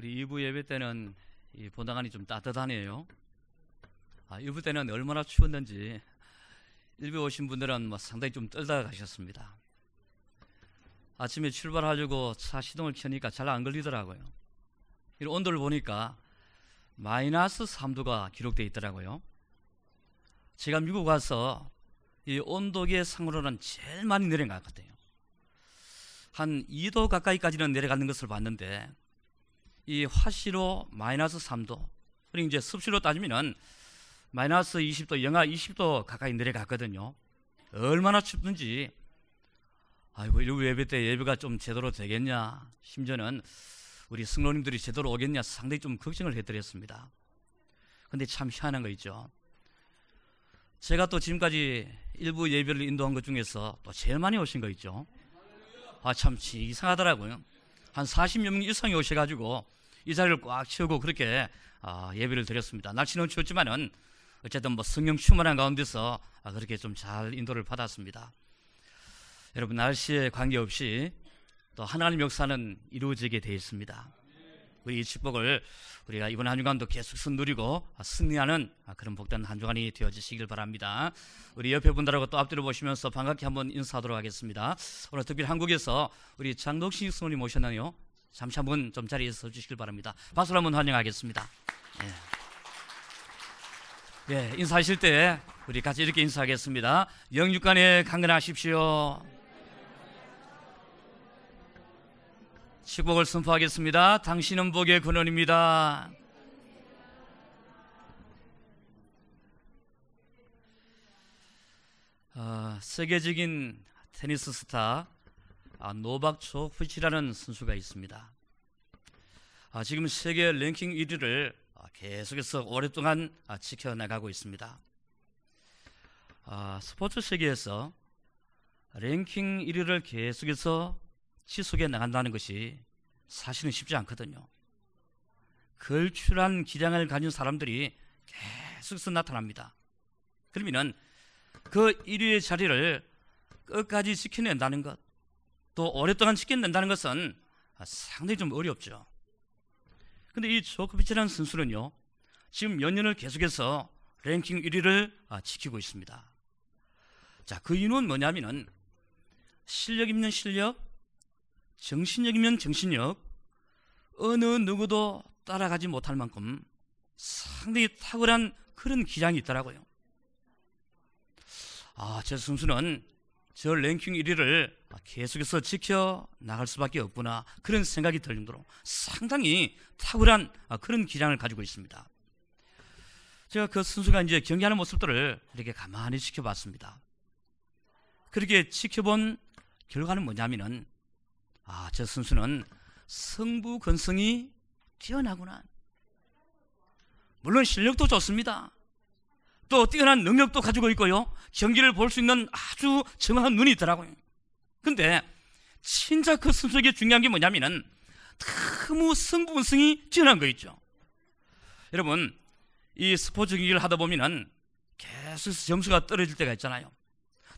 우리 2부 예배 때는 이 본당안이 좀 따뜻하네요. 아, 1부 때는 얼마나 추웠는지 1부 오신 분들은 뭐 상당히 좀 떨다 가셨습니다. 아침에 출발하려고 차 시동을 켜니까 잘 안 걸리더라고요. 이 온도를 보니까 마이너스 3도가 기록되어 있더라고요. 제가 미국 와서 이 온도계 상으로는 제일 많이 내려간 것 같아요. 한 2도 가까이까지는 내려가는 것을 봤는데 이 화씨로 마이너스 3도 그리고 이제 습시로 따지면은 마이너스 20도, 영하 20도 가까이 내려갔거든요. 얼마나 춥든지 아이고 일부 예배 때 예배가 좀 제대로 되겠냐 심지어는 우리 승로님들이 제대로 오겠냐 상당히 좀 걱정을 해드렸습니다. 근데 참 희한한 거 있죠. 제가 또 지금까지 일부 예배를 인도한 것 중에서 또 제일 많이 오신 거 있죠. 아, 참 이상하더라고요. 한 40여 명 이상이 오셔가지고 이 자리를 꽉 채우고 그렇게 아, 예배를 드렸습니다. 날씨는 추웠지만은 어쨌든 뭐 성령 충만한 가운데서 아, 그렇게 좀 잘 인도를 받았습니다. 여러분 날씨에 관계없이 또 하나님 역사는 이루어지게 되어 있습니다. 우리 이 축복을 우리가 이번 한 주간도 계속 누리고 승리하는 그런 복된 한 주간이 되어지시길 바랍니다. 우리 옆에 분들하고 또 앞뒤로 보시면서 반갑게 한번 인사하도록 하겠습니다. 오늘 특별히 한국에서 우리 장덕식 스님님 오셨나요? 잠시 한번 좀 자리에 서 주시길 바랍니다. 박수로 한번 환영하겠습니다. 예. 예, 인사하실 때 우리 같이 이렇게 인사하겠습니다. 영육간에 강건하십시오. 축복을 선포하겠습니다. 당신은 복의 근원입니다. 어, 세계적인 테니스 스타 아, 노박 조프치라는 선수가 있습니다. 아, 지금 세계 랭킹 1위를 아, 계속해서 오랫동안 아, 지켜나가고 있습니다. 아, 스포츠 세계에서 랭킹 1위를 계속해서 지속해 나간다는 것이 사실은 쉽지 않거든요. 걸출한 기량을 가진 사람들이 계속해서 나타납니다. 그러면은 그 1위의 자리를 끝까지 지켜낸다는 것, 또 오랫동안 지켜낸다는 것은 상당히 좀 어렵죠. 근데 이 조코비치라는 선수는요, 지금 몇 년을 계속해서 랭킹 1위를 지키고 있습니다. 자, 그 이유는 뭐냐면은 실력 있는 실력, 정신력이면 정신력, 어느 누구도 따라가지 못할 만큼 상당히 탁월한 그런 기량이 있더라고요. 아, 저 선수는 저 랭킹 1위를 계속해서 지켜 나갈 수밖에 없구나 그런 생각이 들 정도로 상당히 탁월한 그런 기량을 가지고 있습니다. 제가 그 선수가 이제 경기하는 모습들을 이렇게 가만히 지켜봤습니다. 그렇게 지켜본 결과는 뭐냐면은 아, 저 선수는 성부 건성이 뛰어나구나. 물론 실력도 좋습니다. 또 뛰어난 능력도 가지고 있고요. 경기를 볼 수 있는 아주 정확한 눈이 있더라고요. 근데 진짜 그 선수에게 중요한 게 뭐냐면은 너무 건성이 뛰어난 거 있죠. 여러분, 이 스포츠 경기를 하다 보면은 계속 점수가 떨어질 때가 있잖아요.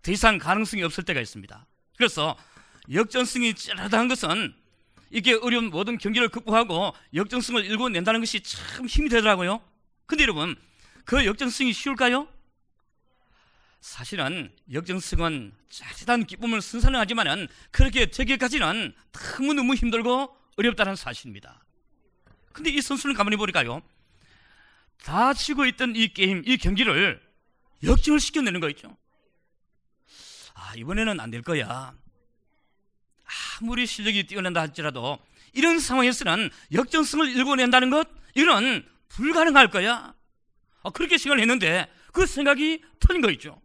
더 이상 가능성이 없을 때가 있습니다. 그래서 역전승이 찌릿한 것은 이게 어려운 모든 경기를 극복하고 역전승을 일궈낸다는 것이 참 힘이 되더라고요. 근데 여러분, 그 역전승이 쉬울까요? 사실은 역전승은 짜릿한 기쁨을 선사하지만은 그렇게 되기까지는 너무너무 힘들고 어렵다는 사실입니다. 근데 이 선수를 가만히 보니까요. 다 치고 있던 이 게임, 이 경기를 역전을 시켜내는 거 있죠. 아, 이번에는 안 될 거야. 아무리 실력이 뛰어난다 할지라도 이런 상황에서는 역전승을 일궈낸다는 것 이건 불가능할 거야. 아, 그렇게 생각을 했는데 그 생각이 틀린 거 있죠.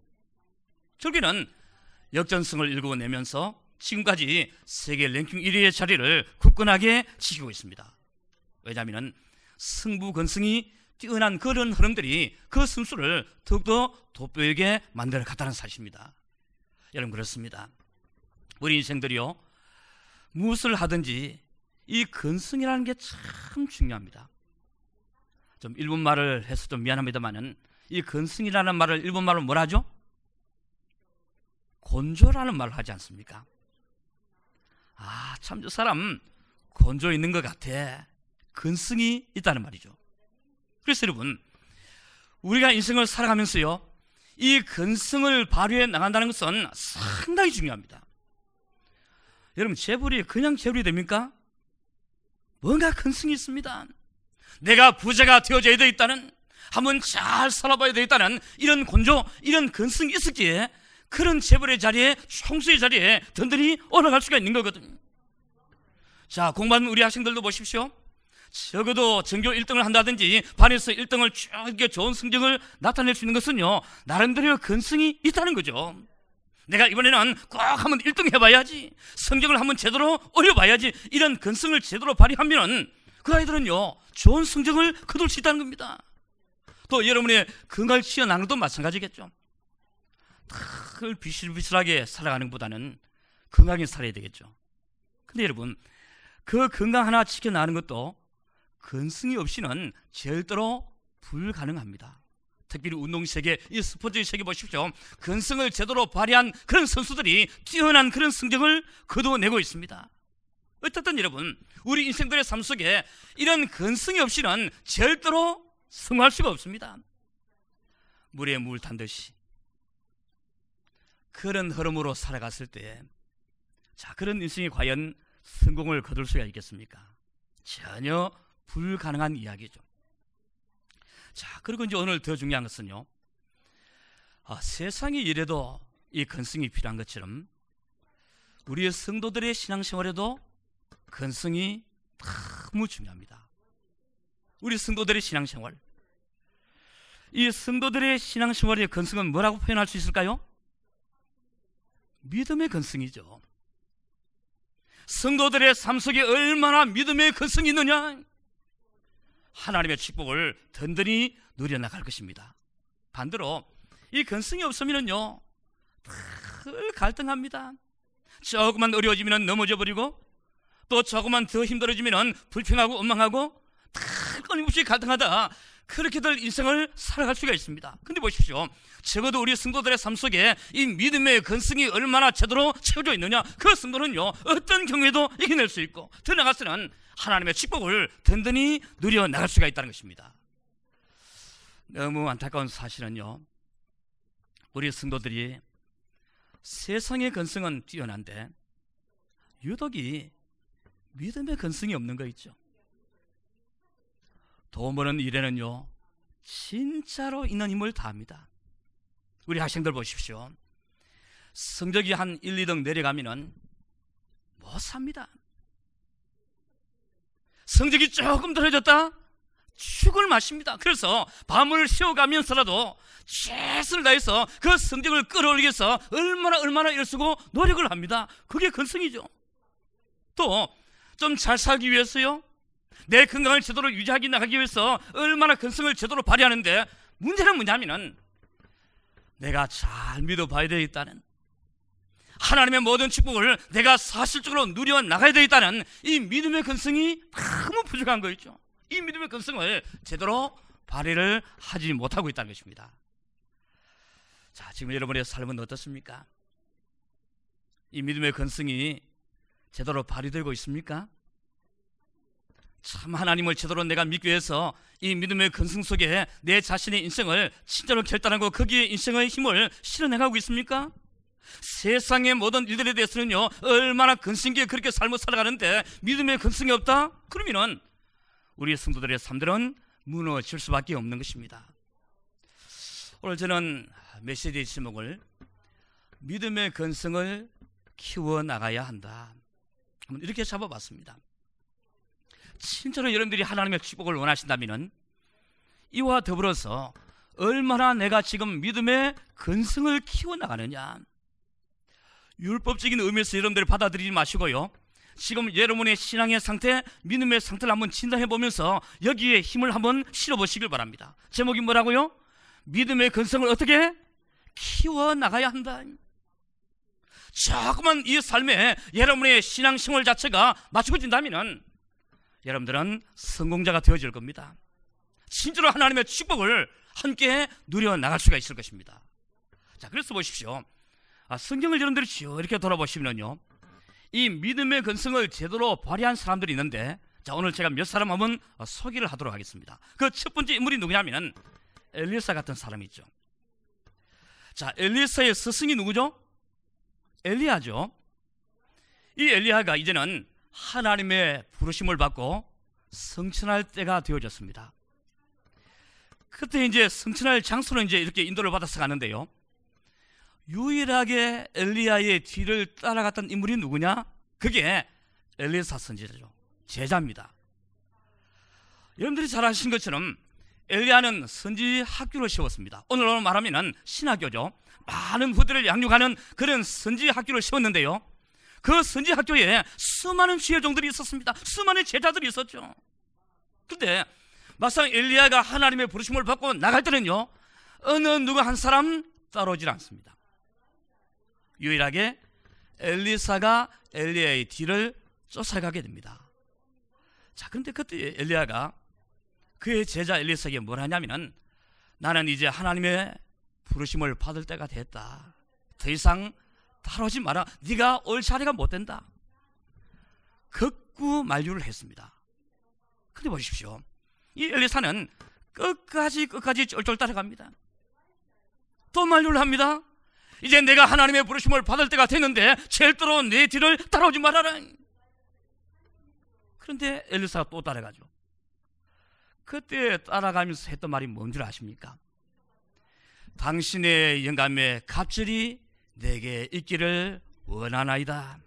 결국에는 역전승을 일궈내면서 지금까지 세계 랭킹 1위의 자리를 굳건하게 지키고 있습니다. 왜냐하면 승부 건승이 뛰어난 그런 흐름들이 그 선수를 더욱더 돋보이게 만들어 갔다는 사실입니다. 여러분 그렇습니다. 우리 인생들이요 무엇을 하든지 이 근성이라는 게 참 중요합니다. 좀 일본 말을 해서 좀 미안합니다만은 이 근성이라는 말을 일본 말로 뭐라 하죠? 곤조라는 말을 하지 않습니까? 아, 참 저 사람 곤조 있는 것 같아. 근성이 있다는 말이죠. 그래서 여러분, 우리가 인생을 살아가면서요, 이 근성을 발휘해 나간다는 것은 상당히 중요합니다. 여러분, 재물이 그냥 재물이 됩니까? 뭔가 근성이 있습니다. 내가 부자가 되어져야 되겠다는, 한번 잘 살아봐야 되겠다는 이런 곤조, 이런 근성이 있었기에 그런 재벌의 자리에, 총수의 자리에 든든히 올라갈 수가 있는 거거든요. 자, 공부하는 우리 학생들도 보십시오. 적어도 전교 1등을 한다든지 반에서 1등을 쭉 좋은 성적을 나타낼 수 있는 것은요, 나름대로 근성이 있다는 거죠. 내가 이번에는 꼭 한번 1등 해봐야지. 성적을 한번 제대로 올려봐야지. 이런 근성을 제대로 발휘하면 그 아이들은요, 좋은 성적을 거둘 수 있다는 겁니다. 또 여러분의 건강을 치어나는 것도 마찬가지겠죠. 늘 비실비실하게 살아가는 것보다는 건강하게 살아야 되겠죠. 근데 여러분, 그 건강 하나 지켜나가는 것도 근성이 없이는 절대로 불가능합니다. 특별히 운동 세계, 이 스포츠 세계 보십시오. 근성을 제대로 발휘한 그런 선수들이 뛰어난 그런 성적을 거둬내고 있습니다. 어쨌든 여러분, 우리 인생들의 삶 속에 이런 근성이 없이는 절대로 성공할 수가 없습니다. 물에 물 탄 듯이 그런 흐름으로 살아갔을 때, 자, 그런 인생이 과연 성공을 거둘 수가 있겠습니까? 전혀 불가능한 이야기죠. 자, 그리고 이제 오늘 더 중요한 것은요. 아, 세상이 이래도 이 근성이 필요한 것처럼 우리의 성도들의 신앙생활에도 근성이 너무 중요합니다. 우리 성도들의 신앙생활. 이 성도들의 신앙생활의 근성은 뭐라고 표현할 수 있을까요? 믿음의 근성이죠. 성도들의 삶 속에 얼마나 믿음의 근성이 있느냐? 하나님의 축복을 든든히 누려나갈 것입니다. 반대로 이 근성이 없으면요, 늘 갈등합니다. 조금만 어려워지면 넘어져 버리고 또 조금만 더 힘들어지면 불평하고 원망하고 늘 끊임없이 갈등하다 그렇게들 인생을 살아갈 수가 있습니다. 근데 보십시오. 적어도 우리 성도들의 삶 속에 이 믿음의 근성이 얼마나 제대로 채워져 있느냐. 그 성도는요, 어떤 경우에도 이겨낼 수 있고, 더 나아가서는 하나님의 축복을 든든히 누려 나갈 수가 있다는 것입니다. 너무 안타까운 사실은요, 우리 성도들이 세상의 근성은 뛰어난데, 유독이 믿음의 근성이 없는 거 있죠. 돈 버는 일에는요, 진짜로 있는 힘을 다합니다. 우리 학생들 보십시오. 성적이 한 1, 2등 내려가면은 못 삽니다. 성적이 조금 떨어졌다? 죽을 마십니다. 그래서 밤을 쉬어가면서라도 최선을 다해서 그 성적을 끌어올리기 위해서 얼마나 얼마나 일쓰고 노력을 합니다. 그게 근성이죠. 또 좀 잘 살기 위해서요. 내 건강을 제대로 유지하기 나가기 위해서 얼마나 근성을 제대로 발휘하는데 문제는 뭐냐면은 내가 잘 믿어봐야 되겠다는 하나님의 모든 축복을 내가 사실적으로 누려 나가야 되겠다는 이 믿음의 근성이 너무 부족한 거 있죠. 이 믿음의 근성을 제대로 발휘를 하지 못하고 있다는 것입니다. 자, 지금 여러분의 삶은 어떻습니까? 이 믿음의 근성이 제대로 발휘되고 있습니까? 참 하나님을 제대로 내가 믿기 위해서 이 믿음의 근성 속에 내 자신의 인생을 진짜로 결단하고 거기에 인생의 힘을 실어내가고 있습니까? 세상의 모든 일들에 대해서는요 얼마나 있게 그렇게 삶을 살아가는데 믿음의 근성이 없다? 그러면은 우리 성도들의 삶들은 무너질 수밖에 없는 것입니다. 오늘 저는 메시지 제목을 믿음의 근성을 키워 나가야 한다. 이렇게 잡아봤습니다. 진짜로 여러분들이 하나님의 축복을 원하신다면 이와 더불어서 얼마나 내가 지금 믿음의 근성을 키워나가느냐. 율법적인 의미에서 여러분들이 받아들이지 마시고요. 지금 여러분의 신앙의 상태, 믿음의 상태를 한번 진단해 보면서 여기에 힘을 한번 실어 보시길 바랍니다. 제목이 뭐라고요? 믿음의 근성을 어떻게 키워 나가야 한다. 조금만 이 삶에 여러분의 신앙생활 자체가 맞춰진다면 여러분들은 성공자가 되어질 겁니다. 진짜로 하나님의 축복을 함께 누려 나갈 수가 있을 것입니다. 자, 그래서 보십시오. 아, 성경을 여러분들이 이렇게 돌아보시면요. 이 믿음의 근성을 제대로 발휘한 사람들이 있는데, 자, 오늘 제가 몇 사람 한번 소개를 하도록 하겠습니다. 그 첫 번째 인물이 누구냐면은 엘리사 같은 사람이죠. 자, 엘리사의 스승이 누구죠? 엘리야죠. 이 엘리야가 이제는 하나님의 부르심을 받고 성천할 때가 되어졌습니다. 그때 이제 성천할 장소는 이제 이렇게 인도를 받아서 가는데요. 유일하게 엘리야의 뒤를 따라갔던 인물이 누구냐? 그게 엘리사 선지자죠. 제자입니다. 여러분들이 잘 아시는 것처럼 엘리야는 선지 학교를 세웠습니다. 오늘로 말하면 신학교죠. 많은 후대를 양육하는 그런 선지 학교를 세웠는데요. 그 선지 학교에 수많은 지혜종들이 있었습니다. 수많은 제자들이 있었죠. 근데 막상 엘리야가 하나님의 부르심을 받고 나갈 때는요. 어느 누구 한 사람 따라오질 않습니다. 유일하게 엘리사가 엘리야의 뒤를 쫓아가게 됩니다. 자, 근데 그때 엘리야가 그의 제자 엘리사에게 뭘 하냐면은 나는 이제 하나님의 부르심을 받을 때가 됐다. 더 이상 따라오지 마라. 네가 올 자리가 못 된다. 극구 만류를 했습니다. 근데 보십시오. 이 엘리사는 끝까지 끝까지 쫄쫄 따라갑니다. 또 만류를 합니다. 이제 내가 하나님의 부르심을 받을 때가 됐는데 절대로 내 뒤를 따라오지 말아라. 그런데 엘리사가 또 따라가죠. 그때 따라가면서 했던 말이 뭔 줄 아십니까? 당신의 영감의 갑절이 내게 있기를 원하나이다.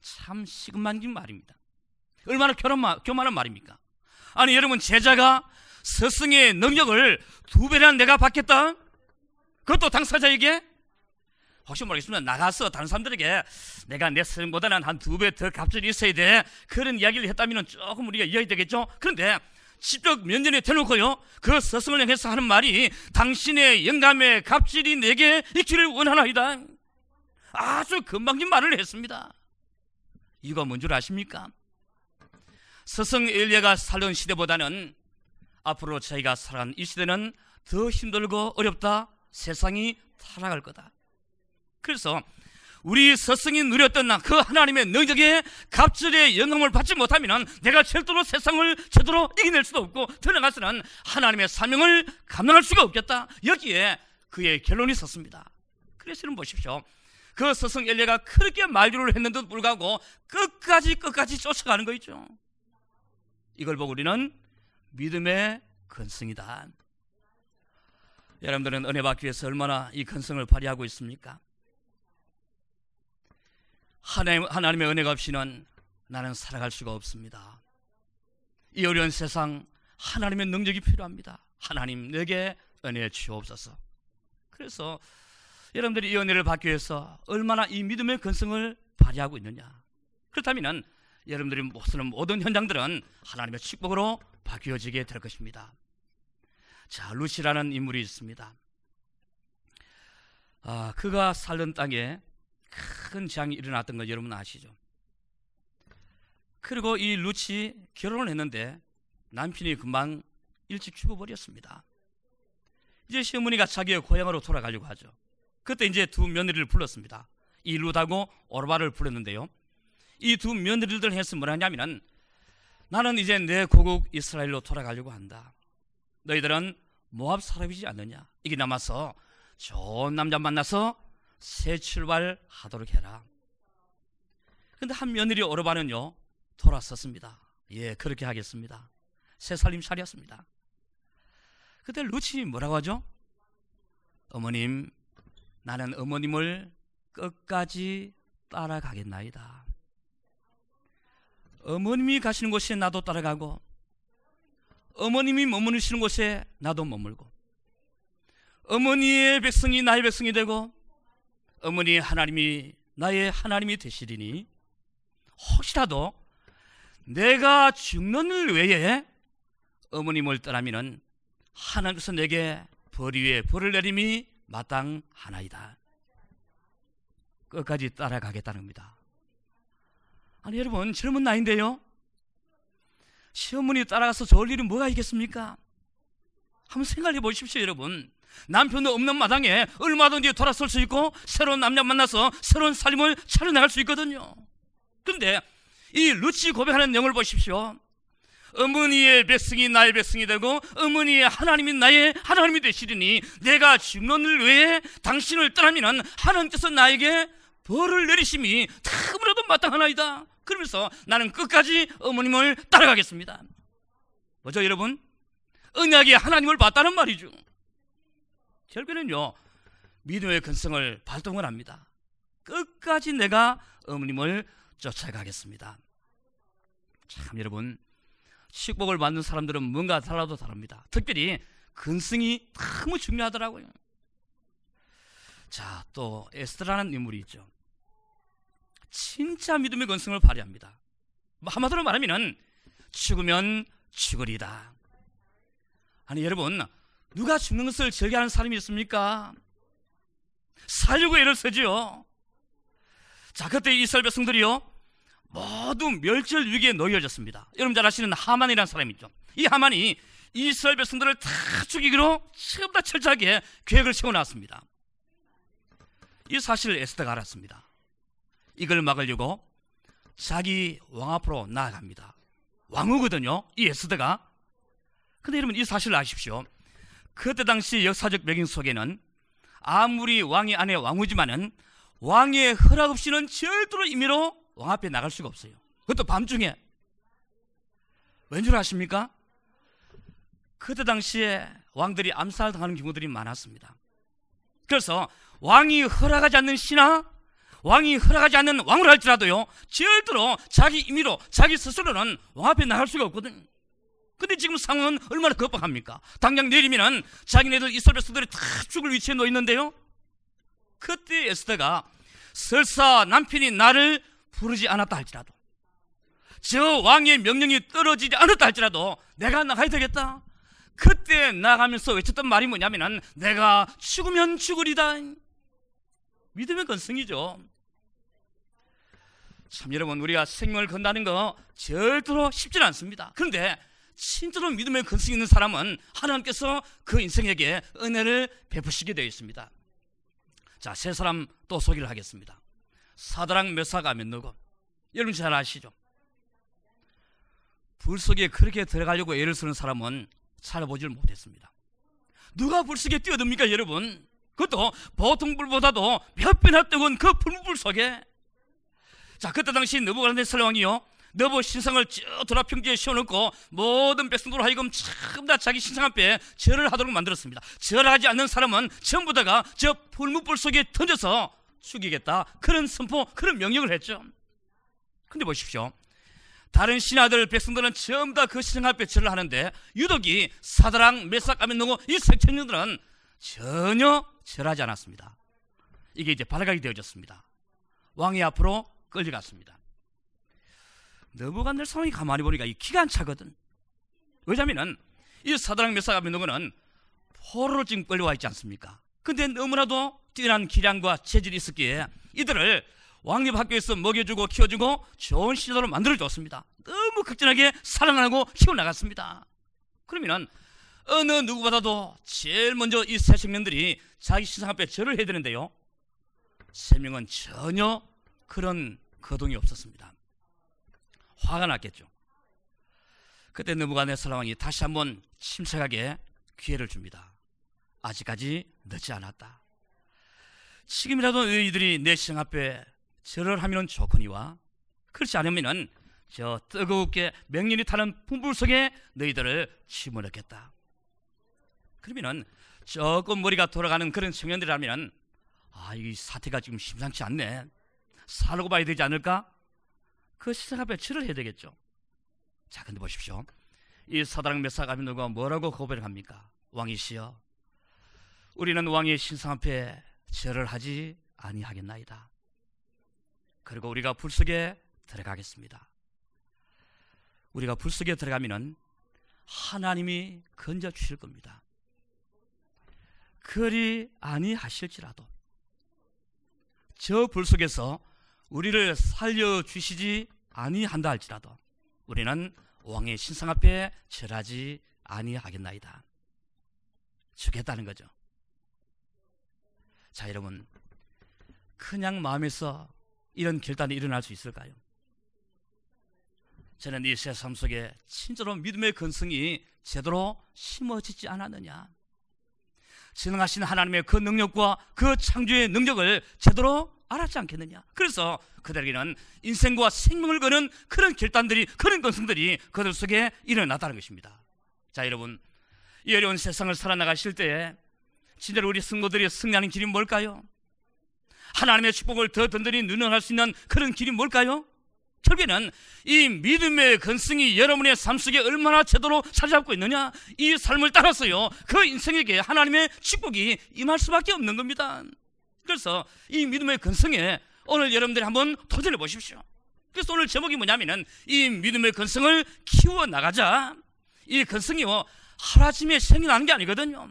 참 시급만진 말입니다. 얼마나 교만한 말입니까? 아니 여러분 제자가 스승의 능력을 두 배나 내가 받겠다? 그것도 당사자에게 혹시 모르겠습니다. 나가서 다른 사람들에게 내가 내 스승보다는 한 두 배 더 값을 있어야 돼. 그런 이야기를 했다면 조금 우리가 이해가 되겠죠? 그런데 직접 면전에 대놓고요. 그 스승을 향해서 하는 말이 당신의 영감의 갑질이 내게 있기를 원하나이다. 아주 금방진 말을 했습니다. 이거 뭔줄 아십니까? 스승 엘리야가 살던 시대보다는 앞으로 저희가 살아가는 이 시대는 더 힘들고 어렵다. 세상이 타락할 거다. 그래서 우리 스승이 누렸던 그 하나님의 능력에 갑절의 영감을 받지 못하면 내가 절대로 세상을 제대로 이겨낼 수도 없고 들어가서는 하나님의 사명을 감당할 수가 없겠다. 여기에 그의 결론이 섰습니다. 그래서 여러분 보십시오. 그 스승 엘리가 그렇게 말류를 했는데도 불구하고 끝까지 끝까지 쫓아가는 거 있죠. 이걸 보고 우리는 믿음의 근성이다. 여러분들은 은혜 받기 위해서 얼마나 이 근성을 발휘하고 있습니까? 하나님, 하나님의 은혜가 없이는 나는 살아갈 수가 없습니다. 이 어려운 세상 하나님의 능력이 필요합니다. 하나님 내게 은혜 주옵소서. 그래서 여러분들이 이 은혜를 받기 위해서 얼마나 이 믿음의 근성을 발휘하고 있느냐. 그렇다면 여러분들이 모든 모든 현장들은 하나님의 축복으로 바뀌어지게 될 것입니다. 자, 루시라는 인물이 있습니다. 아, 그가 살던 땅에 큰 재앙이 일어났던 거 여러분 아시죠? 그리고 이 루치 결혼을 했는데 남편이 금방 일찍 죽어버렸습니다. 이제 시어머니가 자기의 고향으로 돌아가려고 하죠. 그때 이제 두 며느리를 불렀습니다. 이 루다고 오르바를 불렀는데요. 이 두 며느리들 해서 뭐라 하냐면은 나는 이제 내 고국 이스라엘로 돌아가려고 한다. 너희들은 모압 사람이지 않느냐? 이게 남아서 좋은 남자 만나서 새 출발하도록 해라. 근데 한 며느리 오르바는요 돌아섰습니다. 예, 그렇게 하겠습니다. 새 살림 차렸습니다. 그때 루치 뭐라고 하죠? 어머님, 나는 어머님을 끝까지 따라가겠나이다. 어머님이 가시는 곳에 나도 따라가고, 어머님이 머무르시는 곳에 나도 머물고, 어머니의 백성이 나의 백성이 되고, 어머니 하나님이 나의 하나님이 되시리니 혹시라도 내가 죽는 일 외에 어머님을 떠나면은 하나님께서 내게 벌 위에 벌을 내림이 마땅하나이다. 끝까지 따라가겠다는 겁니다. 아니 여러분 젊은 나이인데요. 시어머니 따라가서 좋을 일은 뭐가 있겠습니까? 한번 생각해 보십시오 여러분. 남편도 없는 마당에 얼마든지 돌아설 수 있고 새로운 남자 만나서 새로운 삶을 차려나갈 수 있거든요. 그런데 이 루치 고백하는 영을 보십시오. 어머니의 백성이 나의 백성이 되고 어머니의 하나님이 나의 하나님이 되시리니 내가 일 외에 당신을 떠나면 하나님께서 나에게 벌을 내리심이 다무라도 마땅하나이다. 그러면서 나는 끝까지 어머님을 따라가겠습니다. 뭐죠 여러분? 언약의 하나님을 봤다는 말이죠. 결국에는요 믿음의 근성을 발동을 합니다. 끝까지 내가 어머님을 쫓아가겠습니다. 참 여러분 식복을 받는 사람들은 뭔가 달라도 다릅니다. 특별히 근성이 너무 중요하더라고요. 자, 또 에스더라는 인물이 있죠. 진짜 믿음의 근성을 발휘합니다. 뭐 한마디로 말하면 죽으면 죽으리다. 아니 여러분 누가 죽는 것을 즐겨하는 사람이 있습니까? 살려고 애를 쓰지요. 자 그때 이스라엘 백성들이요 모두 멸절 위기에 놓여졌습니다. 여러분 잘 아시는 하만이라는 사람이 있죠. 이 하만이 이스라엘 백성들을 다 죽이기로 처음부터 철저하게 계획을 세워놨습니다. 이 사실을 에스더가 알았습니다. 이걸 막으려고 자기 왕 앞으로 나아갑니다. 왕후거든요. 이 에스더가. 근데 여러분 이 사실을 아십시오. 그때 당시 역사적 배경 속에는 아무리 왕이 아내 왕후지만은 왕의 허락 없이는 절대로 임의로 왕 앞에 나갈 수가 없어요. 그것도 밤중에. 왠 줄 아십니까? 그때 당시에 왕들이 암살당하는 경우들이 많았습니다. 그래서 왕이 허락하지 않는 신하, 왕이 허락하지 않는 왕을 할지라도요, 절대로 자기 임의로, 자기 스스로는 왕 앞에 나갈 수가 없거든. 근데 지금 상황은 얼마나 급박합니까? 당장 내리면은 자기네들 이스라엘 백성들이 다 죽을 위치에 놓여 있는데요. 그때 에스더가 설사 남편이 나를 부르지 않았다 할지라도 저 왕의 명령이 떨어지지 않았다 할지라도 내가 나가야 되겠다. 그때 나가면서 외쳤던 말이 뭐냐면은 내가 죽으면 죽으리다. 믿음의 건성이죠. 참 여러분 우리가 생명을 건다는 거 절대로 쉽지 않습니다. 그런데 진짜로 믿음의 근성이 있는 사람은 하나님께서 그 인생에게 은혜를 베푸시게 되어 있습니다. 자, 세 사람 또 소개를 하겠습니다. 사드랑 메사가 면누고 여러분 잘 아시죠? 불 속에 그렇게 들어가려고 애를 쓰는 사람은 살아보질 못했습니다. 누가 불 속에 뛰어듭니까, 여러분? 그것도 보통 불보다도 몇 배나 뜨거운 그 불불 속에. 자, 그때 당시 느부갓네살 왕이요. 너부 신상을 쭉 돌아 평지에 씌워놓고 모든 백성들 하여금 참다 자기 신상 앞에 절을 하도록 만들었습니다. 절하지 않는 사람은 전부 다가 저 불무불 속에 던져서 죽이겠다. 그런 선포, 그런 명령을 했죠. 근데 보십시오. 다른 신하들 백성들은 전부 다 그 신상 앞에 절을 하는데 유독이 사다랑 메삭 아멘노고 이 색천년들은 전혀 절하지 않았습니다. 이게 이제 발각이 되어졌습니다. 왕이 앞으로 끌려갔습니다. 너무간들 상황이 가만히 보니까 이안 차거든. 왜냐면은 이 사다랑 메삭 아멘노고는 포로로 지금 끌려와 있지 않습니까? 근데 너무나도 뛰어난 기량과 체질이 있었기에 이들을 왕립 학교에서 먹여주고 키워주고 좋은 신도로 만들어줬습니다. 너무 극진하게 사랑하고 키워나갔습니다. 그러면은 어느 누구보다도 제일 먼저 이 세 청년들이 자기 신상 앞에 절을 해야 되는데요. 세 명은 전혀 그런 거동이 없었습니다. 화가 났겠죠. 그때 느부갓네살 왕이 다시 한번 침착하게 기회를 줍니다. 아직까지 늦지 않았다. 지금이라도 너희들이 내 시장 앞에 절을 하면 좋거니와 그렇지 않으면은 저 뜨겁게 명륜이 타는 풍불 속에 너희들을 집어넣겠다. 그러면은 조금 머리가 돌아가는 그런 청년들이라면 아, 이 사태가 지금 심상치 않네. 살고 봐야 되지 않을까? 그 앞에 절을 해야 되겠죠. 자, 근데 보십시오. 이 사다랑 메사가 누가 뭐라고 고백을 합니까? 왕이시여, 우리는 왕의 신상 앞에 절을 하지 아니하겠나이다. 그리고 우리가 불 속에 들어가겠습니다. 우리가 불 속에 들어가면은 하나님이 건져 주실 겁니다. 그리 아니하실지라도 저 불 속에서 우리를 살려 주시지 아니한다 할지라도 우리는 왕의 신상 앞에 절하지 아니하겠나이다. 주겠다는 거죠. 자, 여러분. 그냥 마음에서 이런 결단이 일어날 수 있을까요? 저는 이 세상 속에 진짜로 믿음의 근성이 제대로 심어지지 않았느냐. 진능하신 하나님의 그 능력과 그 창조의 능력을 제대로 알았지 않겠느냐. 그래서 그들에게는 인생과 생명을 거는 그런 결단들이, 그런 근성들이 그들 속에 일어났다는 것입니다. 자, 여러분. 이 어려운 세상을 살아나가실 때에 진짜로 우리 승모들이 승리하는 길이 뭘까요? 하나님의 축복을 더 든든히 누능할 수 있는 그런 길이 뭘까요? 결국에는 이 믿음의 근성이 여러분의 삶 속에 얼마나 제대로 자리 잡고 있느냐? 이 삶을 따라서요 그 인생에게 하나님의 축복이 임할 수밖에 없는 겁니다. 그래서 이 믿음의 근성에 오늘 여러분들이 한번 도전해 보십시오. 그래서 오늘 제목이 뭐냐면은 이 믿음의 근성을 키워 나가자. 이 근성이요 하루아침에 생겨나는 게 아니거든요.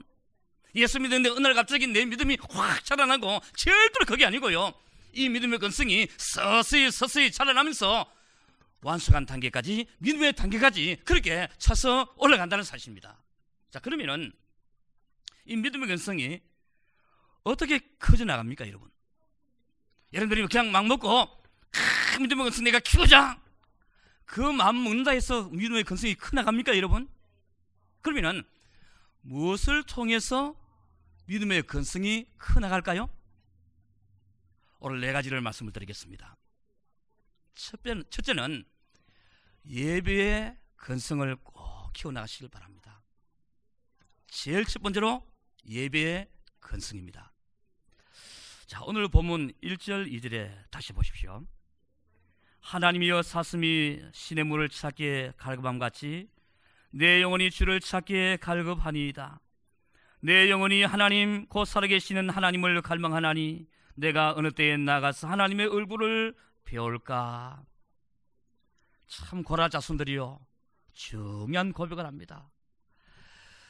예수 믿는데 어느 날 갑자기 내 믿음이 확 자라나고 절대로 그게 아니고요 이 믿음의 근성이 서서히 서서히 자라나면서 완숙한 단계까지 믿음의 단계까지 그렇게 차서 올라간다는 사실입니다. 자 그러면은 이 믿음의 근성이 어떻게 커져 나갑니까, 여러분? 여러분들이 그냥 막 먹고 아, 믿음의 근성 내가 키우자 그 마음 먹는다 해서 믿음의 근성이 커 나갑니까, 여러분? 그러면은 무엇을 통해서 믿음의 근성이 커 나갈까요? 오늘 네 가지를 말씀을 드리겠습니다. 첫째는, 첫째는 예배의 근성을 꼭 키워나가시길 바랍니다. 제일 첫 번째로 예배의 근성입니다. 자, 오늘 본문 1절, 2절에 다시 보십시오. 하나님이여 사슴이 신의 물을 찾기에 갈급함 같이 내 영혼이 주를 찾기에 갈급하니이다. 내 영혼이 하나님 곧 살아계시는 하나님을 갈망하나니 내가 어느 때에 나가서 하나님의 얼굴을 배울까? 참 고라 자손들이요 중요한 고백을 합니다.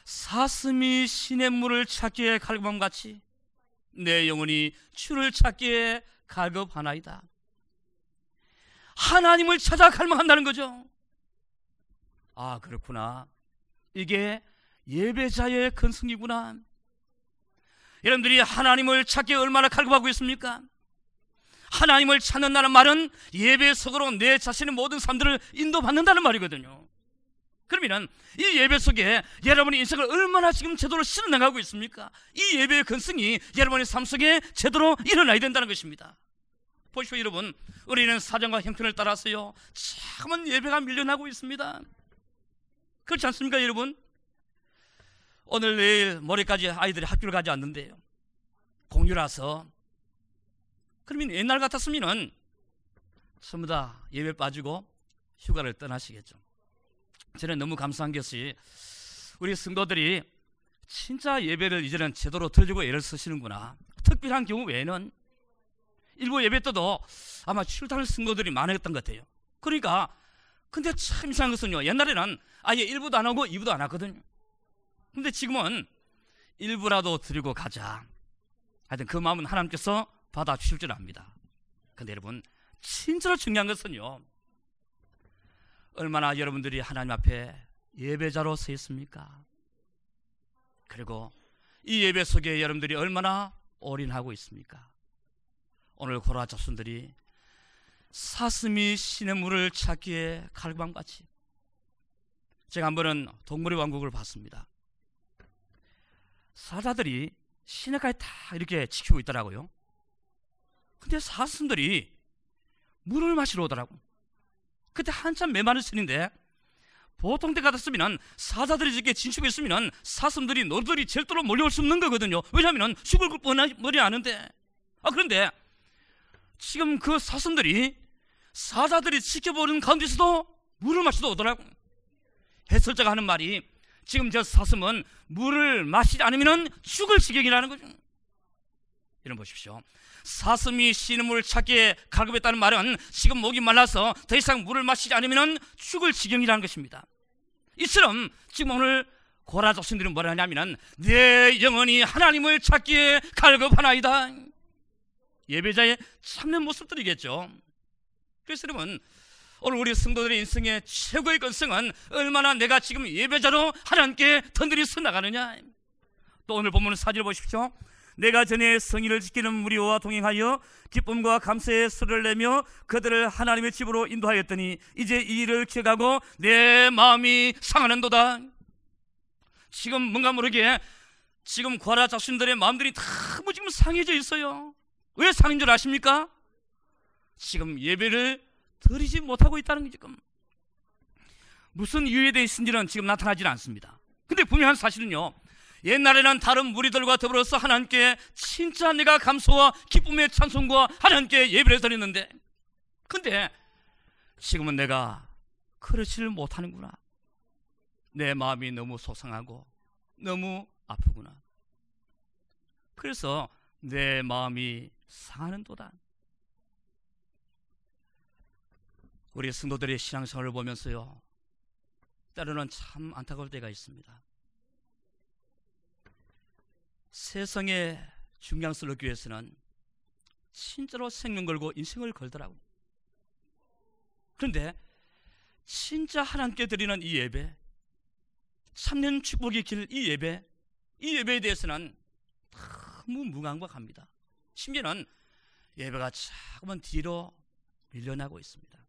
사슴이 신의 물을 찾기에 갈급함같이 내 영혼이 주를 찾기에 갈급하나이다. 하나님을 찾아 갈망한다는 거죠. 아 그렇구나. 이게 예배자의 근성이구나. 여러분들이 하나님을 찾기 얼마나 갈급하고 있습니까? 하나님을 찾는다는 말은 예배 속으로 내 자신의 모든 삶들을 인도받는다는 말이거든요. 그러면 이 예배 속에 여러분의 인생을 얼마나 지금 제대로 실어나가고 있습니까? 이 예배의 근성이 여러분의 삶 속에 제대로 일어나야 된다는 것입니다. 보시오 여러분, 우리는 사정과 형편을 따라서요, 참은 예배가 밀려나고 있습니다. 그렇지 않습니까, 여러분? 오늘 내일 모레까지 아이들이 학교를 가지 않는데요. 공유라서. 그러면 옛날 같았으면은 전부 다 예배 빠지고 휴가를 떠나시겠죠. 저는 너무 감사한 것이 우리 성도들이 진짜 예배를 이제는 제대로 들리고 애를 쓰시는구나. 특별한 경우 외에는 일부 예배 때도 아마 출타를 성도들이 많았던 것 같아요. 그러니까 근데 참 이상한 것은요. 옛날에는 아예 일부도 안 하고 이부도 안 하거든요. 근데 지금은 일부라도 드리고 가자. 하여튼 그 마음은 하나님께서 받아주실 줄 압니다. 근데 여러분, 진짜로 중요한 것은요. 얼마나 여러분들이 하나님 앞에 예배자로 서 있습니까? 그리고 이 예배 속에 여러분들이 얼마나 올인하고 있습니까? 오늘 고라 자손들이 사슴이 신의 물을 찾기에 갈밤같이 제가 한 번은 동물의 왕국을 봤습니다. 사자들이 시내가에 다 이렇게 지키고 있더라고요. 근데 사슴들이 물을 마시러 오더라고. 그때 한참 메마른 시인데 보통 때 같았으면 사자들이 이렇게 진치고 있으면 사슴들이 너들이 절대로 몰려올 수 없는 거거든요. 왜냐하면 죽을 뻔머리 아는데. 아 그런데 지금 그 사슴들이 사자들이 지켜보는 가운데서도 물을 마시러 오더라고. 해설자가 하는 말이 지금 저 사슴은 물을 마시지 않으면 죽을 지경이라는 거죠. 이런 보십시오. 사슴이 쉬는 물을 찾기에 갈급했다는 말은 지금 목이 말라서 더 이상 물을 마시지 않으면 죽을 지경이라는 것입니다. 이처럼 지금 오늘 고라 족신들은 뭐라 하냐면 내 영혼이 하나님을 찾기에 갈급하나이다. 예배자의 참는 모습들이겠죠. 그래서 여러분 오늘 우리 성도들의 인생의 최고의 건성은 얼마나 내가 지금 예배자로 하나님께 던들이 서 나가느냐. 또 오늘 본문 사절 보십시오. 내가 전에 성의를 지키는 무리와 동행하여 기쁨과 감사의 소리를 내며 그들을 하나님의 집으로 인도하였더니 이제 이 일을 기억하고 내 마음이 상하는도다. 지금 뭔가 모르게 지금 과라 자신들의 마음들이 너무 지금 상해져 있어요. 왜 상인 줄 아십니까? 지금 예배를 드리지 못하고 있다는 게 지금 무슨 이유에 대해서인지는 지금 나타나지 않습니다. 근데 분명한 사실은요. 옛날에는 다른 무리들과 더불어서 하나님께 진짜 내가 감사와 기쁨의 찬송과 하나님께 예배를 드렸는데 근데 지금은 내가 그렇지를 못하는구나. 내 마음이 너무 소상하고 너무 아프구나. 그래서 내 마음이 상하는 도다. 우리 성도들의 신앙생활을 보면서요. 때로는 참 안타까울 때가 있습니다. 세상의 중량스를 얻기 위해서는 진짜로 생명 걸고 인생을 걸더라고요. 그런데 진짜 하나님께 드리는 이 예배, 참된 축복의 길 이 예배, 이 예배에 대해서는 너무 무감각합니다. 심지어는 예배가 자꾸만 뒤로 밀려나고 있습니다.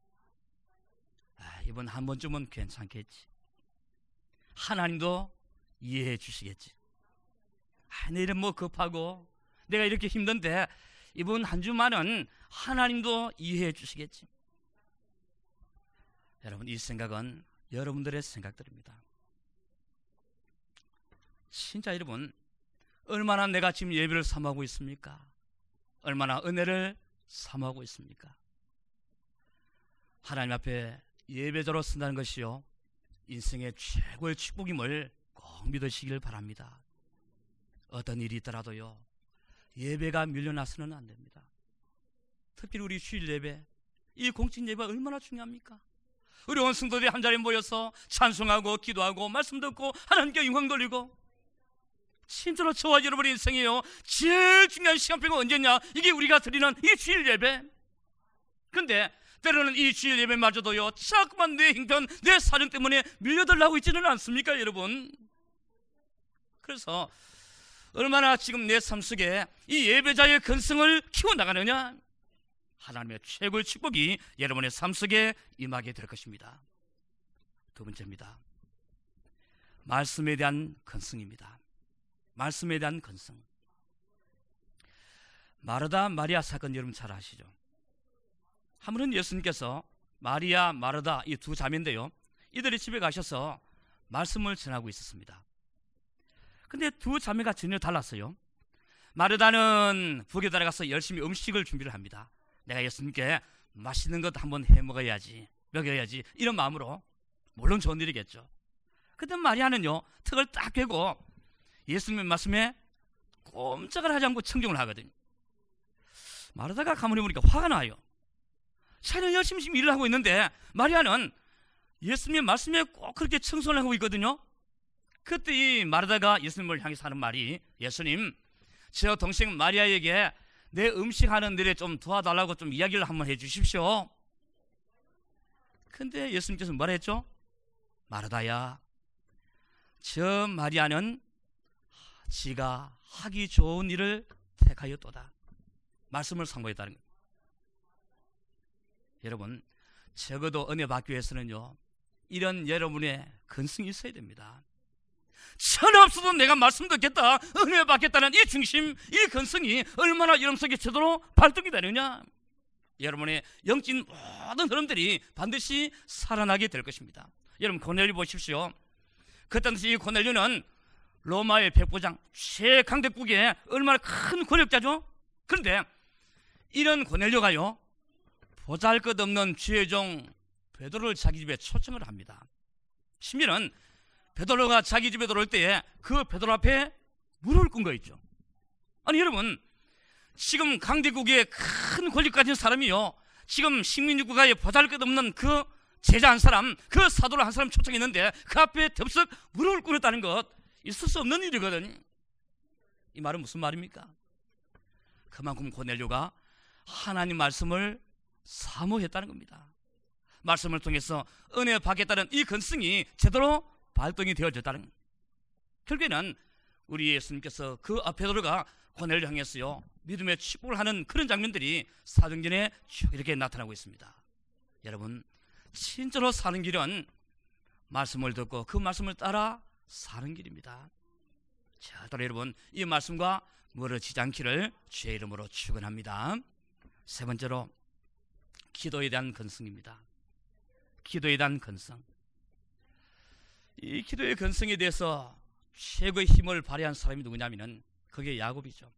아, 이번 한 번쯤은 괜찮겠지. 하나님도 이해해 주시겠지. 아, 내일은 뭐 급하고 내가 이렇게 힘든데 이번 한 주만은 하나님도 이해해 주시겠지. 여러분 이 생각은 여러분들의 생각들입니다. 진짜 여러분 얼마나 내가 지금 예배를 삼하고 있습니까? 얼마나 은혜를 삼하고 있습니까? 하나님 앞에 예배자로 쓴다는 것이요 인생의 최고의 축복임을 꼭 믿으시길 바랍니다. 어떤 일이 있더라도요 예배가 밀려나서는 안 됩니다. 특별히 우리 주일 예배 이 공식 예배가 얼마나 중요합니까? 우리 온 성도들이 한 자리에 모여서 찬송하고 기도하고 말씀 듣고 하나님께 영광 돌리고 진짜로 저와 여러분의 인생이에요 제일 중요한 시간표가 언제냐 이게 우리가 드리는 이 주일 예배 근데 때로는 이 주일 예배마저도요 자꾸만 내 행편 내 사정 때문에 밀려들라고 있지는 않습니까 여러분? 그래서 얼마나 지금 내 삶 속에 이 예배자의 근성을 키워나가느냐? 하나님의 최고의 축복이 여러분의 삶 속에 임하게 될 것입니다. 두 번째입니다. 말씀에 대한 근성입니다. 말씀에 대한 근성. 마르다 마리아 사건 여러분 잘 아시죠? 한 번은 예수님께서 마리아, 마르다 이 두 자매인데요. 이들이 집에 가셔서 말씀을 전하고 있었습니다. 근데 두 자매가 전혀 달랐어요. 마르다는 북에 들어가서 열심히 음식을 준비를 합니다. 내가 예수님께 맛있는 것 한번 해 먹어야지, 먹여야지 이런 마음으로 물론 좋은 일이겠죠. 근데 마리아는요 턱을 딱 괴고 예수님의 말씀에 꼼짝을 하지 않고 청정을 하거든요. 마르다가 가만히 보니까 화가 나요. 자기는 열심히 일을 하고 있는데 마리아는 예수님의 말씀에 꼭 그렇게 청소를 하고 있거든요. 그때 이 마르다가 예수님을 향해서 하는 말이 예수님, 저 동생 마리아에게 내 음식 하는 일에 좀 도와달라고 좀 이야기를 한번 해 주십시오. 근데 예수님께서 뭐라 했죠? 마르다야, 저 마리아는 지가 하기 좋은 일을 택하였도다. 말씀을 선고했다는 거예요. 여러분 적어도 은혜 받기 위해서는요 이런 여러분의 근성이 있어야 됩니다. 천하 없어도 내가 말씀 듣겠다 은혜 받겠다는 이 중심 이 근성이 얼마나 여러분 속에 제대로 발동이 되느냐? 여러분의 영적인 모든 흐름들이 반드시 살아나게 될 것입니다. 여러분 고넬류 보십시오. 그 당시 이 고넬류는 로마의 백부장 최강대국의 얼마나 큰 권력자죠? 그런데 이런 고넬류가요 보잘것없는 죄종 베드로를 자기 집에 초청을 합니다. 심지어는 베드로가 자기 집에 들어올 때에 그 베드로 앞에 무릎을 꿇은 거 있죠. 아니 여러분 지금 강대국의 큰 권력 가진 사람이요. 지금 식민지국가에 보잘것없는 그 제자 한 사람, 그 사도를 한 사람 초청했는데 그 앞에 덥석 무릎을 꿇었다는 것 있을 수 없는 일이거든요. 이 말은 무슨 말입니까? 그만큼 고넬료가 하나님 말씀을 사모했다는 겁니다. 말씀을 통해서 은혜 받겠다는 이 근성이 제대로 발동이 되어졌다는 결국에는 우리 예수님께서 그 앞에 들어가 고넬을 향했어요. 믿음의 축복을 하는 그런 장면들이 사도행전에 쭉 이렇게 나타나고 있습니다. 여러분, 진짜로 사는 길은 말씀을 듣고 그 말씀을 따라 사는 길입니다. 자, 따라 여러분, 이 말씀과 멀어지지 않기를 주의 이름으로 축원합니다. 세 번째로 기도에 대한 근성입니다. 기도에 대한 근성. 이 기도의 근성에 대해서 최고의 힘을 발휘한 사람이 누구냐면은 그게 야곱이죠.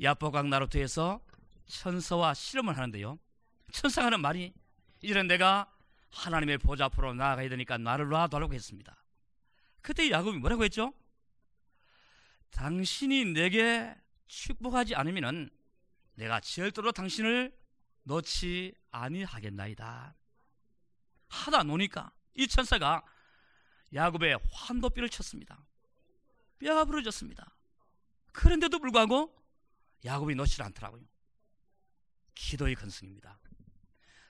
야보강 나루트에서 천사와 실험을 하는데요. 천사가 하는 말이 이제는 내가 하나님의 보좌 앞으로 나아가야 되니까 나를 놔달라고 했습니다. 그때 야곱이 뭐라고 했죠? 당신이 내게 축복하지 않으면은 내가 절대로 당신을 놓지 아니하겠나이다. 하다 노니까 이 천사가 야곱의 환도뼈를 쳤습니다. 뼈가 부러졌습니다. 그런데도 불구하고 야곱이 놓지 않더라고요. 기도의 근성입니다.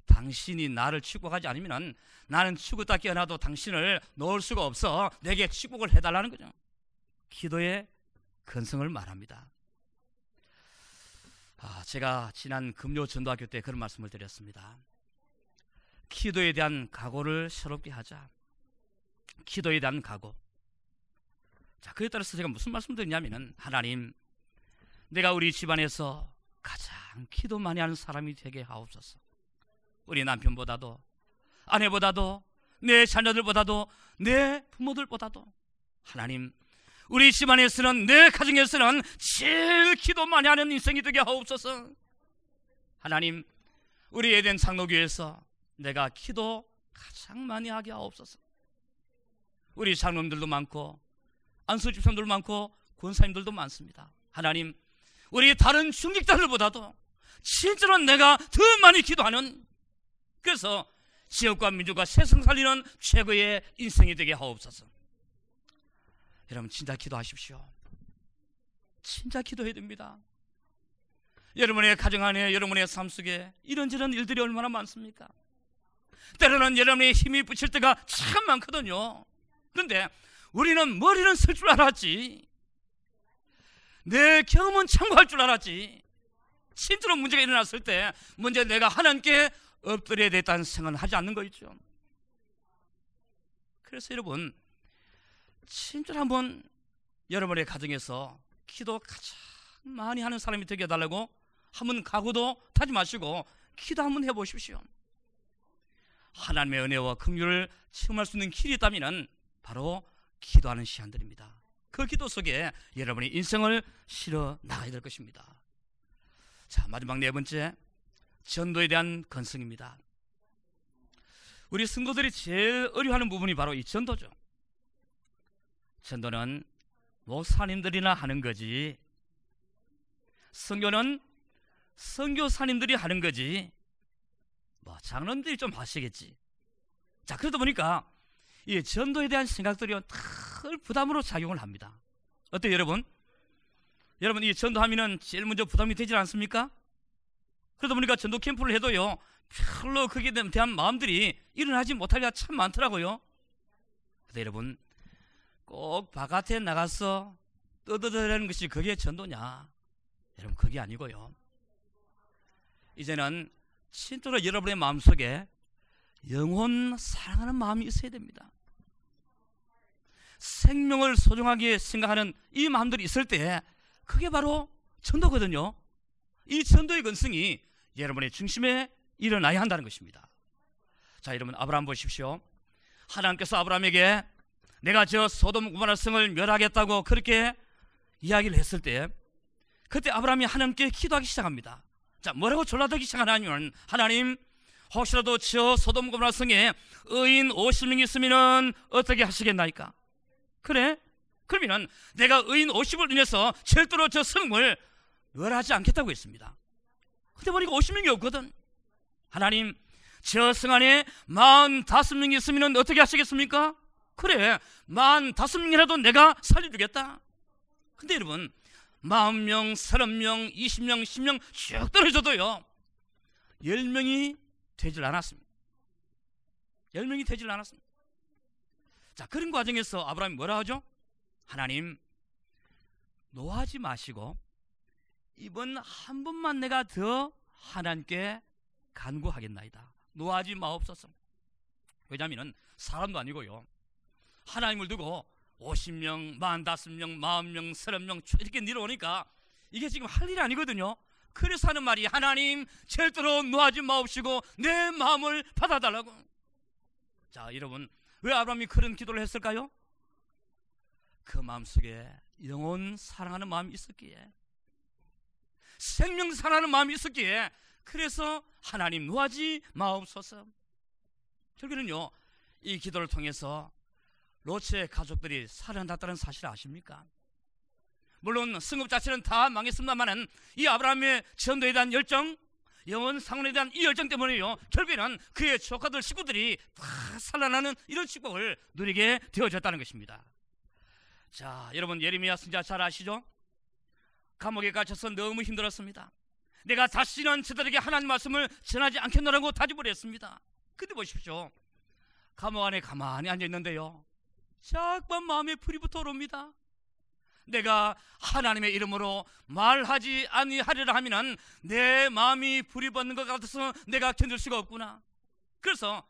당신이 나를 축복하지 않으면 나는 죽었다 깨어나도 당신을 놓을 수가 없어. 내게 축복을 해달라는 거죠. 기도의 근성을 말합니다. 아, 제가 지난 금요 전도학교 때 그런 말씀을 드렸습니다. 기도에 대한 각오를 새롭게 하자. 기도에 대한 각오. 자, 그에 따라서 제가 무슨 말씀 드리냐면은 하나님, 내가 우리 집안에서 가장 기도 많이 하는 사람이 되게 하옵소서. 우리 남편보다도 아내보다도 내 자녀들보다도 내 부모들보다도 하나님 우리 집안에서는 내 가정에서는 제일 기도 많이 하는 인생이 되게 하옵소서. 하나님 우리 에덴 장로교에서 내가 기도 가장 많이 하게 하옵소서. 우리 장로님들도 많고 안수 집사님들도 많고 권사님들도 많습니다. 하나님 우리 다른 중직자들보다도 진짜로 내가 더 많이 기도하는 그래서 지역과 민족과 세상 살리는 최고의 인생이 되게 하옵소서. 여러분 진짜 기도하십시오. 진짜 기도해야 됩니다. 여러분의 가정 안에 여러분의 삶 속에 이런저런 일들이 얼마나 많습니까? 때로는 여러분의 힘이 붙일 때가 참 많거든요. 그런데 우리는 머리는 쓸 줄 알았지. 내 경험은 참고할 줄 알았지. 실제로 문제가 일어났을 때 먼저 내가 하나님께 엎드려야 됐다는 생각을 하지 않는 거 있죠. 그래서 여러분 진짜 한번 여러분의 가정에서 기도 가장 많이 하는 사람이 되게 해달라고 한번 각오도 타지 마시고 기도 한번 해보십시오. 하나님의 은혜와 긍휼을 체험할 수 있는 길이 있다면 바로 기도하는 시간들입니다. 그 기도 속에 여러분이 인생을 실어 나가야 될 것입니다. 자, 마지막 네 번째 전도에 대한 건성입니다. 우리 성도들이 제일 어려워하는 부분이 바로 이 전도죠. 전도는 목사님들이나 하는 거지. 성교는 성교사님들이 하는 거지. 뭐 장로님들이 좀 하시겠지. 자, 그러다 보니까 이 전도에 대한 생각들이 큰 부담으로 작용을 합니다. 어때요, 여러분? 여러분, 이 전도하면은 제일 먼저 부담이 되지 않습니까? 그러다 보니까 전도 캠프를 해도요, 별로 거기에 대한 마음들이 일어나지 못할 때가 참 많더라고요. 근데 여러분, 꼭 바깥에 나가서 떠들어내는 것이 그게 전도냐? 여러분, 그게 아니고요. 이제는 진짜로 여러분의 마음속에 영혼 사랑하는 마음이 있어야 됩니다. 생명을 소중하게 생각하는 이 마음들이 있을 때 그게 바로 전도거든요. 이 전도의 근성이 여러분의 중심에 일어나야 한다는 것입니다. 자, 여러분 아브라함 보십시오. 하나님께서 아브라함에게 내가 저 소돔 고모라 성을 멸하겠다고 그렇게 이야기를 했을 때 그때 아브라함이 하나님께 기도하기 시작합니다. 자, 뭐라고 졸라들기 시작하냐면 하나님 혹시라도 저 소돔 고모라 성에 의인 50명 있으면은 어떻게 하시겠나이까? 그래? 그러면은 내가 의인 50을 인해서 절대로 저 성을 멸하지 않겠다고 했습니다. 근데 보니까 50명이 없거든. 하나님, 저 성 안에 45명이 있으면 어떻게 하시겠습니까? 그래, 45명이라도 내가 살려주겠다. 근데 여러분, 40명, 30명, 20명, 10명 쭉 떨어져도요, 10명이 되질 않았습니다. 10명이 되질 않았습니다. 자, 그런 과정에서 아브라함이 뭐라 하죠? 하나님, 노하지 마시고 이번 한 번만 내가 더 하나님께 간구하겠나이다. 노하지 마옵소서. 왜냐하면 사람도 아니고요. 하나님을 두고 50명, 45명, 40명, 30명 이렇게 내려오니까 이게 지금 할 일이 아니거든요. 그래서 하는 말이 하나님 절대로 노하지 마옵시고 내 마음을 받아달라고. 자, 여러분 왜 아브라함이 그런 기도를 했을까요? 그 마음속에 영혼 사랑하는 마음이 있었기에 생명 사랑하는 마음이 있었기에 그래서 하나님 노하지 마옵소서. 결국은요 이 기도를 통해서 로츠의 가족들이 살아났다는 사실 아십니까? 물론 승급 자체는 다 망했습니다만은 이 아브라함의 전도에 대한 열정, 영원 상원에 대한 이 열정 때문에요. 결국에는 그의 조카들 식구들이 다 살아나는 이런 축복을 누리게 되어졌다는 것입니다. 자, 여러분 예레미야 선자 잘 아시죠? 감옥에 갇혀서 너무 힘들었습니다. 내가 다시는 저들에게 하나님 말씀을 전하지 않겠노라고 다짐을 했습니다. 근데 보십시오. 감옥 안에 가만히 앉아 있는데요. 자꾸 마음에 불이 붙어옵니다. 내가 하나님의 이름으로 말하지 아니하리라 하면은 내 마음이 불이 붙는 것 같아서 내가 견딜 수가 없구나. 그래서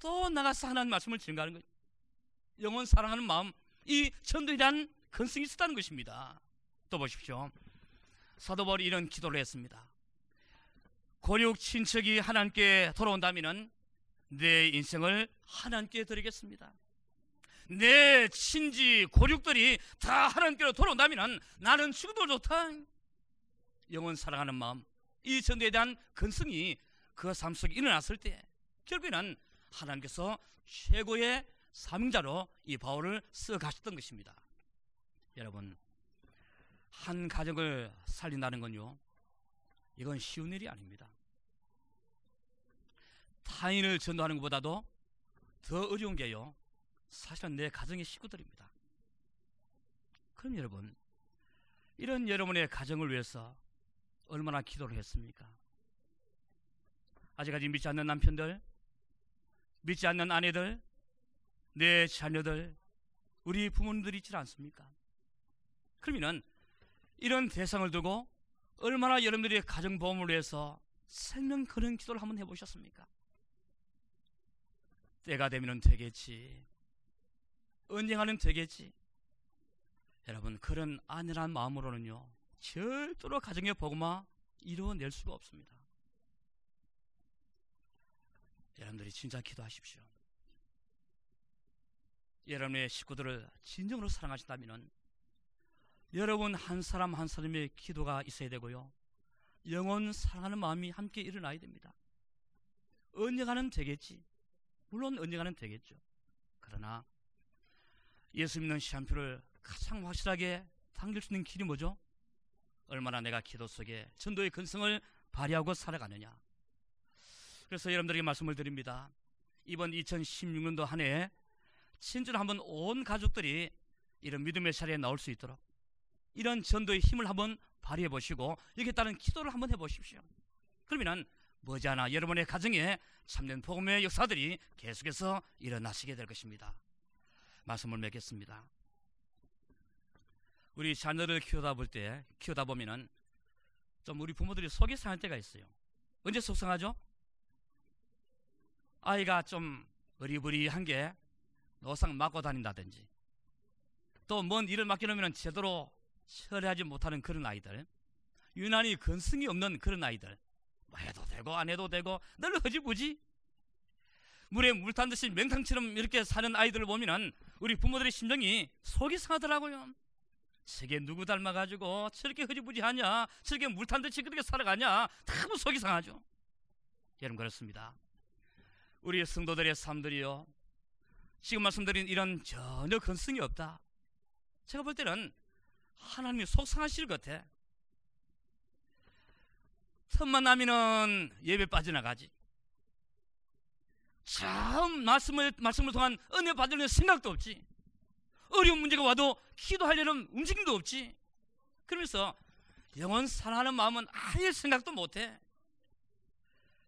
또 나가서 하나님 말씀을 증가하는 거예요. 영원 사랑하는 마음, 이 대한 근성이 있었다는 것입니다. 또 보십시오. 사도 바울이 이런 기도를 했습니다. 고륙 친척이 하나님께 돌아온다면은 내 인생을 하나님께 드리겠습니다. 내 친지 고륙들이 다 하나님께로 돌아온다면 나는 죽어도 좋다. 영원 사랑하는 마음, 이 전도에 대한 근성이 그 삶 속에 일어났을 때 결국에는 하나님께서 최고의 사명자로 이 바울을 써 가셨던 것입니다. 여러분, 한 가정을 살린다는 건요, 이건 쉬운 일이 아닙니다. 타인을 전도하는 것보다도 더 어려운 게요, 사실은 내 가정의 식구들입니다. 그럼 여러분, 이런 여러분의 가정을 위해서 얼마나 기도를 했습니까? 아직까지 믿지 않는 남편들, 믿지 않는 아내들, 내 자녀들, 우리 부모님들이 있지 않습니까? 그러면 이런 대상을 두고 얼마나 여러분들이 가정보험을 위해서 생명 그런 기도를 한번 해보셨습니까? 때가 되면 되겠지. 언젠가는 되겠지. 여러분 그런 안일한 마음으로는요 절대로 가정의 복음화 이루어낼 수가 없습니다. 여러분들이 진짜 기도하십시오. 여러분의 식구들을 진정으로 사랑하신다면 여러분 한 사람 한 사람의 기도가 있어야 되고요. 영원 사랑하는 마음이 함께 일어나야 됩니다. 언젠가는 되겠지. 물론 언젠가는 되겠죠. 그러나 예수 믿는 시한표를 가장 확실하게 당길 수 있는 길이 뭐죠? 얼마나 내가 기도 속에 전도의 근성을 발휘하고 살아가느냐. 그래서 여러분들에게 말씀을 드립니다. 이번 2016년도 한 해에 친절 한번 온 가족들이 이런 믿음의 자리에 나올 수 있도록 이런 전도의 힘을 한번 발휘해 보시고 여기에 따른 기도를 한번 해 보십시오. 그러면 머지않아 여러분의 가정에 참된 복음의 역사들이 계속해서 일어나시게 될 것입니다. 말씀을 맺겠습니다. 우리 자녀를 키우다 볼 때, 키우다 보면은 좀 우리 부모들이 속이 상할 때가 있어요. 언제 속상하죠? 아이가 좀 어리버리한 게 노상 맞고 다닌다든지 또 뭔 일을 맡겨놓으면 제대로 처리하지 못하는 그런 아이들 유난히 근성이 없는 그런 아이들 뭐 해도 되고 안 해도 되고 늘 허지부지 물에 물 탄 듯이 맹탕처럼 이렇게 사는 아이들을 보면은 우리 부모들의 심정이 속이 상하더라고요. 저게 누구 닮아가지고 저렇게 흐지부지하냐, 저렇게 물 탄 듯이 그렇게 살아가냐, 다 속이 상하죠. 여러분 그렇습니다. 우리 성도들의 삶들이요. 지금 말씀드린 이런 전혀 근성이 없다. 제가 볼 때는 하나님이 속상하실 것 같아. 틈만 나면은 예배 빠져나가지. 참 말씀을 말씀을 통한 은혜 받으려는 생각도 없지. 어려운 문제가 와도 기도하려는 움직임도 없지. 그러면서 영원 사랑하는 마음은 아예 생각도 못해.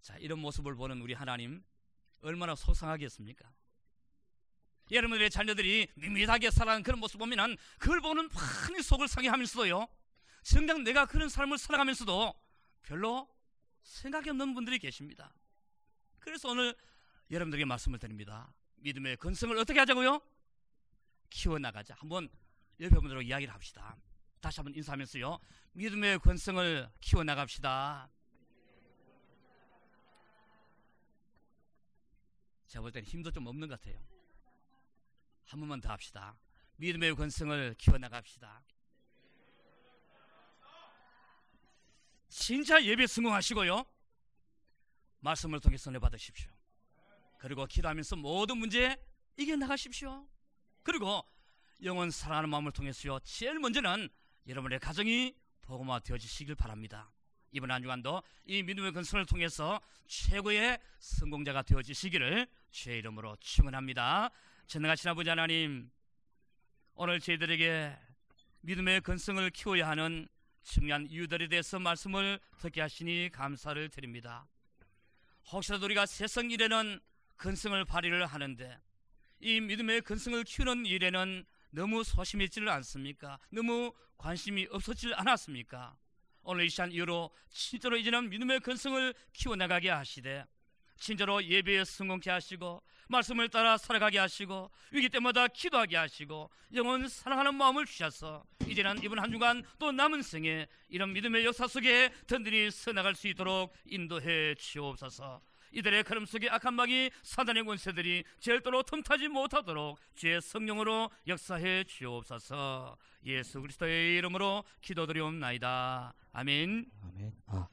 자, 이런 모습을 보는 우리 하나님 얼마나 속상하겠습니까? 여러분들의 자녀들이 밋밋하게 살아가는 그런 모습 보면은 그걸 보는 많이 속을 상해 하면서도요. 정작 내가 그런 삶을 살아가면서도 별로 생각이 없는 분들이 계십니다. 그래서 오늘 여러분들에게 말씀을 드립니다. 믿음의 근성을 어떻게 하자고요? 키워나가자. 한번 옆에 분들하고 이야기를 합시다. 다시 한번 인사하면서요. 믿음의 근성을 키워나갑시다. 제가 볼 때는 힘도 좀 없는 것 같아요. 한 번만 더 합시다. 믿음의 근성을 키워나갑시다. 진짜 예배 성공하시고요. 말씀을 통해 선을 받으십시오. 그리고 기도하면서 모든 문제 이겨나가십시오. 그리고 영원 사랑하는 마음을 통해서요. 제일 먼저는 여러분의 가정이 복음화 되어지시길 바랍니다. 이번 한 주간도 이 믿음의 근성을 통해서 최고의 성공자가 되어지시기를 주의 이름으로 축원합니다. 전능하신 아버지 하나님, 오늘 저희들에게 믿음의 근성을 키워야 하는 중요한 이유들에 대해서 말씀을 듣게 하시니 감사를 드립니다. 혹시라도 우리가 세상 일에는 근성을 발휘를 하는데 이 믿음의 근성을 키우는 일에는 너무 소심했지를 않습니까? 너무 관심이 없었지 않았습니까? 오늘 이 시간 이후로 진짜로 이제는 믿음의 근성을 키워나가게 하시되 진짜로 예배에 성공케 하시고 말씀을 따라 살아가게 하시고 위기 때마다 기도하게 하시고 영원 사랑하는 마음을 주셔서 이제는 이번 한 주간 또 남은 생에 이런 믿음의 역사 속에 든든히 서나갈 수 있도록 인도해 주옵소서 이들의 걸음 속에 악한 마귀 사단의 권세들이 절대로 틈타지 못하도록 주의 성령으로 역사해 주옵소서. 예수 그리스도의 이름으로 기도드리옵나이다. 아멘. 아멘. 아,